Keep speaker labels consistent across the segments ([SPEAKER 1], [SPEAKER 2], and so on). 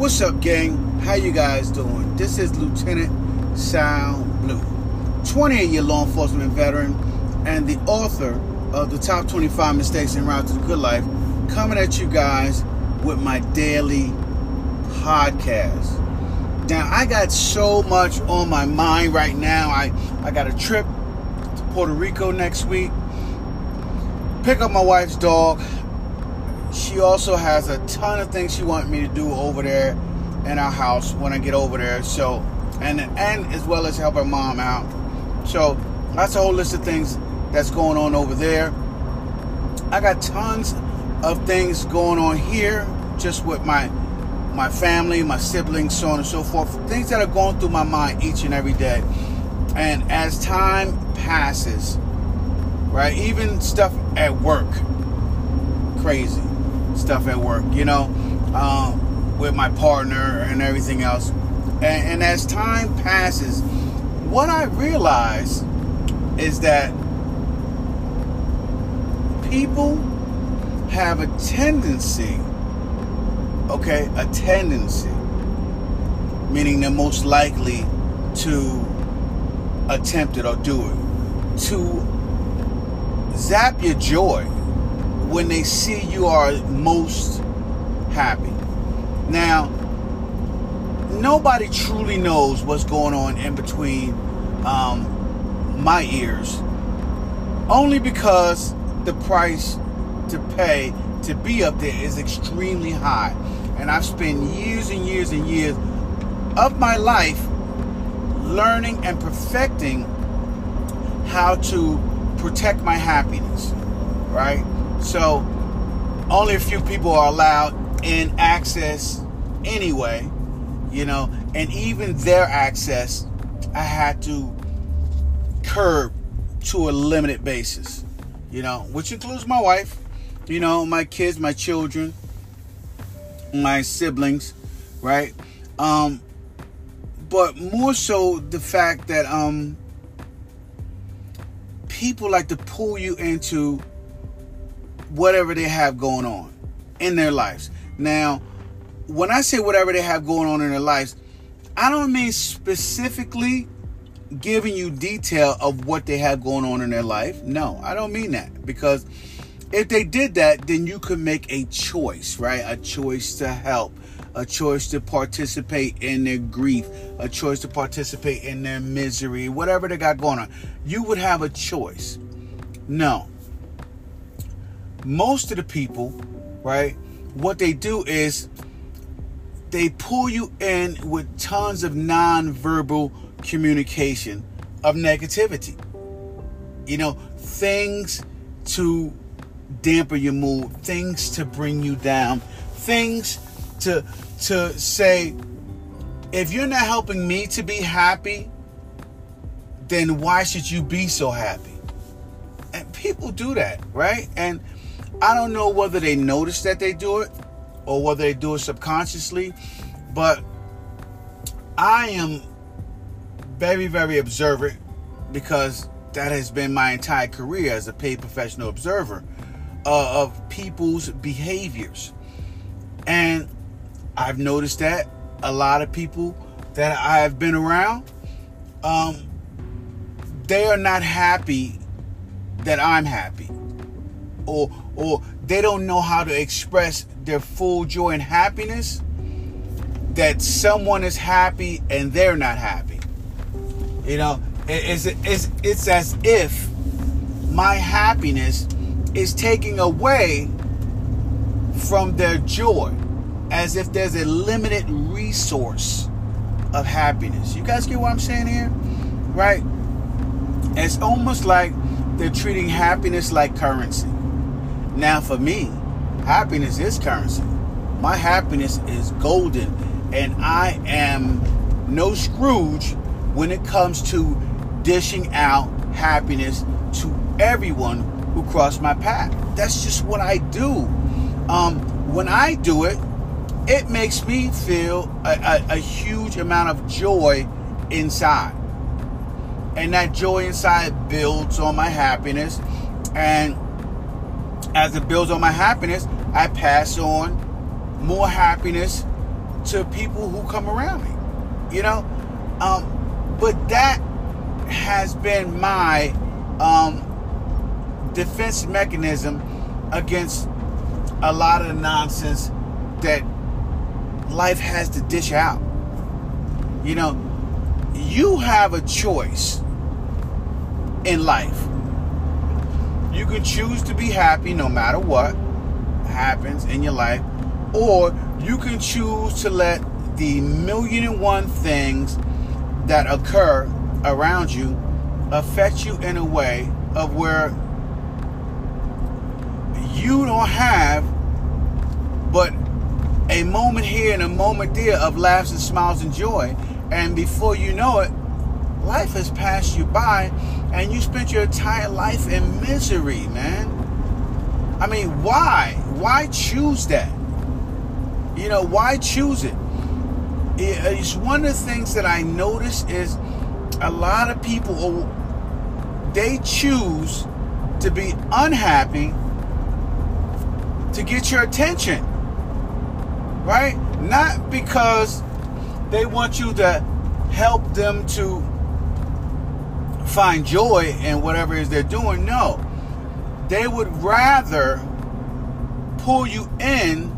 [SPEAKER 1] What's up, gang? How you guys doing? This is Lieutenant Sal Blue, 28-year law enforcement veteran and the author of the top 25 mistakes en route to the good life, coming at you guys with my daily podcast. Now, I got so much on my mind right now. I, I got a trip to Puerto Rico next week. Pick up my wife's dog. She also has a ton of things she wants me to do over there in our house when I get over there. So, and and as well as help her mom out. So that's a whole list of things that's going on over there. I got tons of things going on here, just with my my family, my siblings, so on and so forth. Things that are going through my mind each and every day. And as time passes, right, even stuff at work, crazy stuff at work, you know, um, with my partner and everything else. And, and as time passes, what I realize is that people have a tendency, okay, a tendency, meaning they're most likely to attempt it or do it, to zap your joy when they see you are most happy. Now, nobody truly knows what's going on in between um, my ears, only because the price to pay to be up there is extremely high. And I've spent years and years and years of my life learning and perfecting how to protect my happiness, right? So only a few people are allowed in access anyway, you know, and even their access I had to curb to a limited basis, you know, which includes my wife, you know, my kids, my children, my siblings, right? Um but more so the fact that um people like to pull you into whatever they have going on in their lives. Now, when I say whatever they have going on in their lives, I don't mean specifically giving you detail of what they have going on in their life. No, I don't mean that because if they did that, then you could make a choice, right? A choice to help, a choice to participate in their grief, a choice to participate in their misery, whatever they got going on. You would have a choice. No, most of the people, right, what they do is they pull you in with tons of non-verbal communication of negativity. You know, things to dampen your mood, things to bring you down, things to to say if you're not helping me to be happy, then why should you be so happy? And people do that, right? And I don't know whether they notice that they do it or whether they do it subconsciously, but I am very, very observant because that has been my entire career as a paid professional observer uh, of people's behaviors. And I've noticed that a lot of people that I've been around, um, they are not happy that I'm happy or or they don't know how to express their full joy and happiness that someone is happy and they're not happy. You know, it's, it's, it's as if my happiness is taking away from their joy, as if there's a limited resource of happiness. You guys get what I'm saying here? Right? It's almost like they're treating happiness like currency. Now, for me, happiness is currency. My happiness is golden, and I am no Scrooge when it comes to dishing out happiness to everyone who cross my path. That's just what I do. Um, when I do it, it makes me feel a, a, a huge amount of joy inside. And that joy inside builds on my happiness. And as it builds on my happiness, I pass on more happiness to people who come around me. You know, um, but that has been my um, defense mechanism against a lot of the nonsense that life has to dish out. You know, you have a choice in life. You can choose to be happy no matter what happens in your life, or you can choose to let the million and one things that occur around you affect you in a way of where you don't have but a moment here and a moment there of laughs and smiles and joy. And before you know it, life has passed you by and you spent your entire life in misery, man. I mean, why? Why choose that? You know, why choose it? It's one of the things that I notice is a lot of people oh, they choose to be unhappy to get your attention. Right? Not because they want you to help them to find joy in whatever it is they're doing. No. They would rather pull you in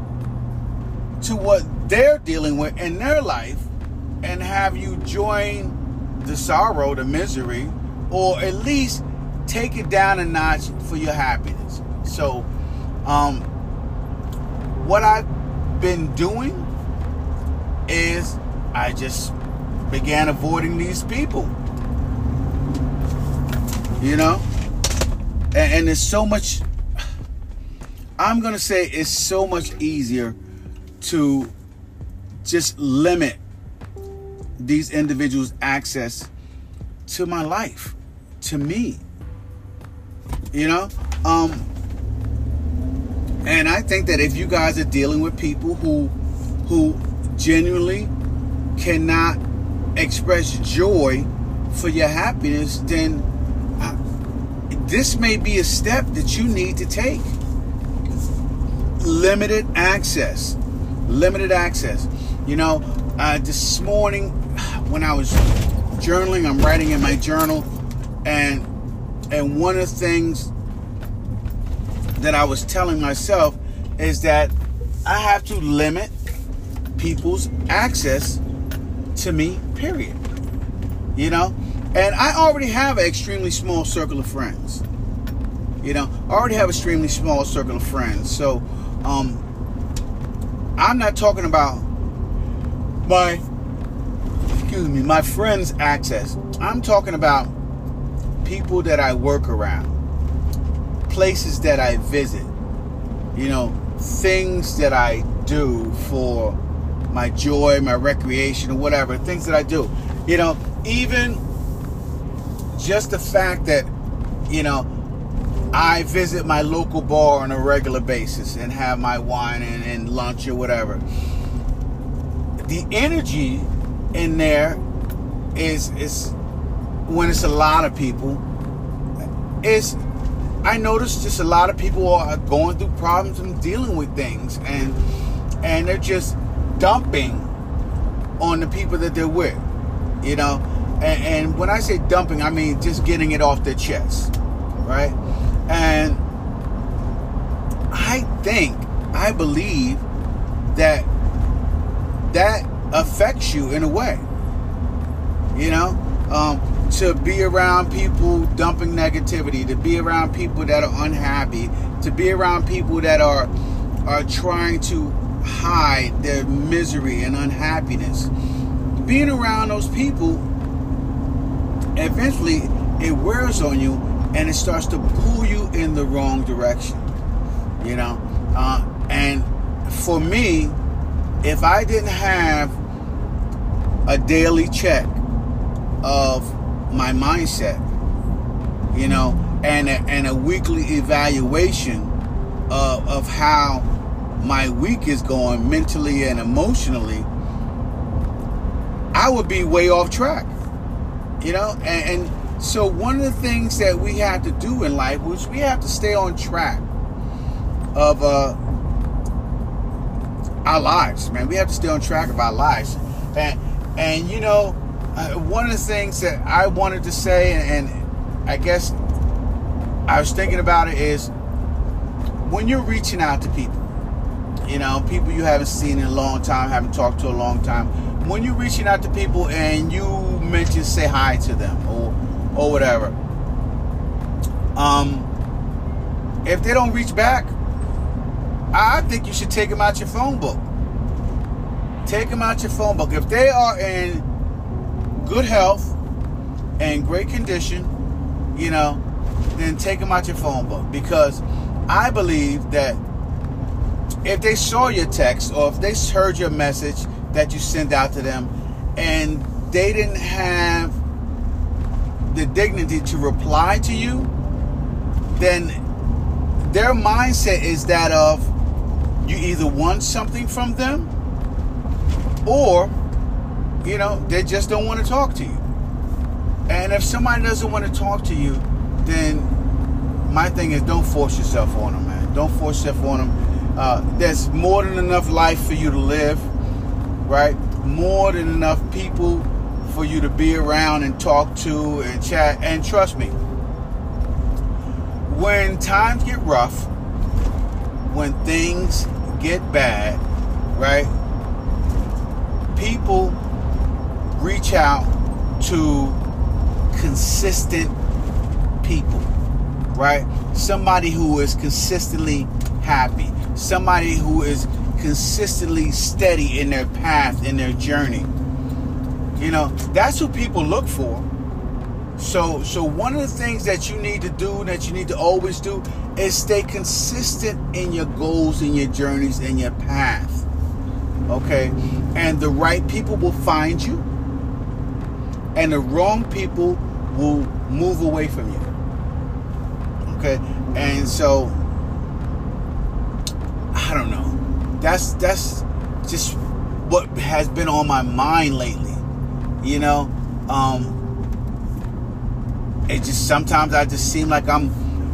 [SPEAKER 1] to what they're dealing with in their life and have you join the sorrow, the misery, or at least take it down a notch for your happiness. So, um, what I've been doing is I just began avoiding these people. You know? And, and it's so much, I'm going to say it's so much easier to just limit these individuals' access to my life, to me. You know? Um, and I think that if you guys are dealing with people who who genuinely cannot express joy for your happiness, then this may be a step that you need to take. Limited access. Limited access. You know, uh, this morning when I was journaling, I'm writing in my journal, and and one of the things that I was telling myself is that I have to limit people's access to me, period. You know? And I already have an extremely small circle of friends. You know, I already have an extremely small circle of friends. So, um, I'm not talking about my, excuse me, my friends' access. I'm talking about people that I work around places that I visit, you know, things that I do for my joy, my recreation, or whatever, things that I do. You know, even just the fact that, you know, I visit my local bar on a regular basis and have my wine and, and lunch or whatever. The energy in there is is when it's a lot of people is I notice just a lot of people are going through problems and dealing with things, and and they're just dumping on the people that they're with, you know. And, and when I say dumping, I mean just getting it off their chest, right? And I think, I believe that that affects you in a way, you know. Um, to be around people dumping negativity, to be around people that are unhappy, to be around people that are are trying to hide their misery and unhappiness. Being around those people, eventually it wears on you and it starts to pull you in the wrong direction. You know, uh, and for me, if I didn't have a daily check of my mindset, you know, and a, and a weekly evaluation of, of how my week is going mentally and emotionally, I would be way off track, you know, and, and so one of the things that we have to do in life is we have to stay on track of uh, our lives, man. We have to stay on track of our lives, and and you know, uh, one of the things that I wanted to say, and, and I guess I was thinking about it is when you're reaching out to people, you know, people you haven't seen in a long time, haven't talked to a long time. When you're reaching out to people and you mention say hi to them or or whatever, um, if they don't reach back, I think you should take them out your phone book. Take them out your phone book. If they are in good health and great condition, you know, then take them out your phone book because I believe that if they saw your text or if they heard your message that you send out to them and they didn't have the dignity to reply to you, then their mindset is that of you either want something from them or you know they just don't want to talk to you. And if somebody doesn't want to talk to you then my thing is don't force yourself on them man. Don't force yourself on them uh, there's more than enough life for you to live right? More than enough people for you to be around and talk to and chat and trust me when times get rough when things get bad, right? People reach out to consistent people, right? Somebody who is consistently happy, somebody who is consistently steady in their path, in their journey. You know, that's who people look for. So, so one of the things that you need to do, that you need to always do, is stay consistent in your goals, in your journeys, in your path. Okay, and the right people will find you, and the wrong people will move away from you. Okay, and so I don't know. That's that's just what has been on my mind lately. You know. Um, it just sometimes I just seem like I'm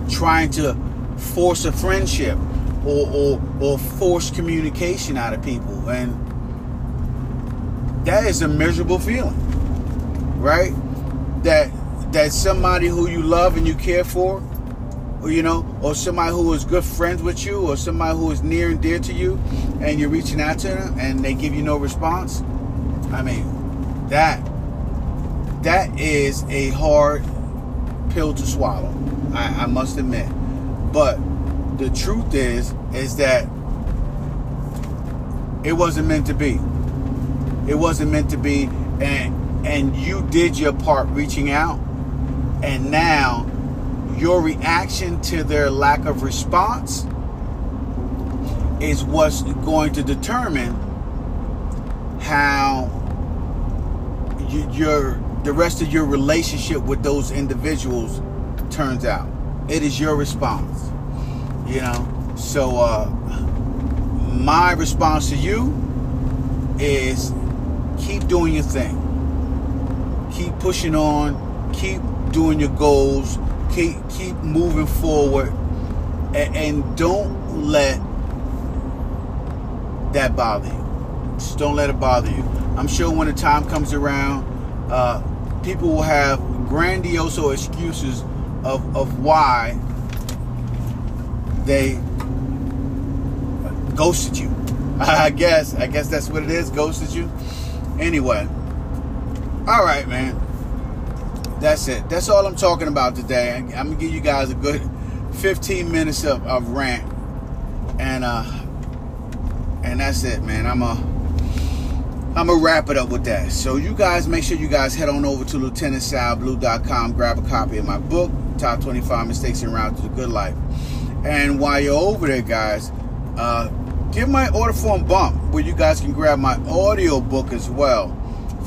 [SPEAKER 1] trying to force a friendship or, or, or force communication out of people. And that is a miserable feeling, right? That that somebody who you love and you care for, or you know, or somebody who is good friends with you, or somebody who is near and dear to you, and you're reaching out to them and they give you no response. I mean, that that is a hard pill to swallow. I, I must admit. But the truth is, is that it wasn't meant to be. It wasn't meant to be, and and you did your part reaching out, and now your reaction to their lack of response is what's going to determine how you, your the rest of your relationship with those individuals turns out. It is your response. You know? So uh my response to you is keep doing your thing. Keep pushing on, keep doing your goals, keep keep moving forward and, and don't let that bother you. Just don't let it bother you. I'm sure when the time comes around, uh, people will have grandiose excuses of, of why they ghosted you. I guess. I guess that's what it is. Ghosted you. Anyway. All right, man. That's it. That's all I'm talking about today. I'm gonna give you guys a good 15 minutes of, of rant, and uh, and that's it, man. I'm a I'm gonna wrap it up with that. So you guys make sure you guys head on over to lieutenantsalblue.com, grab a copy of my book, Top 25 Mistakes in Route to the Good Life. And while you're over there, guys, uh, give my order form bump where you guys can grab my audio book as well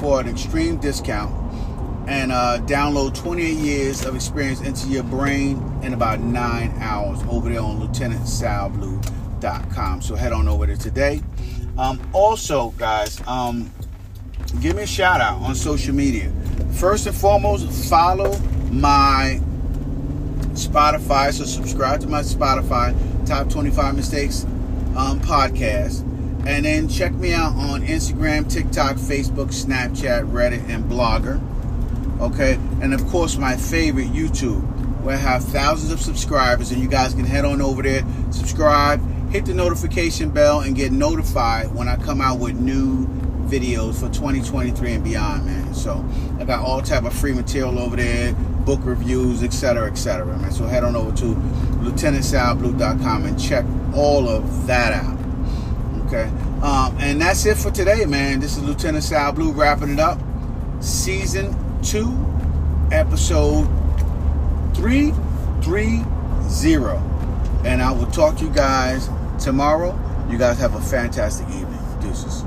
[SPEAKER 1] for an extreme discount and uh, download 28 years of experience into your brain in about nine hours over there on lieutenantsalblue.com. So head on over there today. Um, also, guys, um, give me a shout out on social media. First and foremost, follow my Spotify. So subscribe to my Spotify Top 25 Mistakes um, podcast. And then check me out on Instagram, TikTok, Facebook, Snapchat, Reddit, and Blogger. Okay, and of course, my favorite, YouTube, where I have thousands of subscribers, and you guys can head on over there, subscribe, hit the notification bell, and get notified when I come out with new videos for 2023 and beyond, man. So I got all type of free material over there, book reviews, etc., etc., man. So head on over to lieutenantsalblue.com and check all of that out. Okay, um, and that's it for today, man. This is Lieutenant Sal Blue wrapping it up. Season two, episode three three zero, and I will talk to you guys tomorrow. You guys have a fantastic evening. Deuces.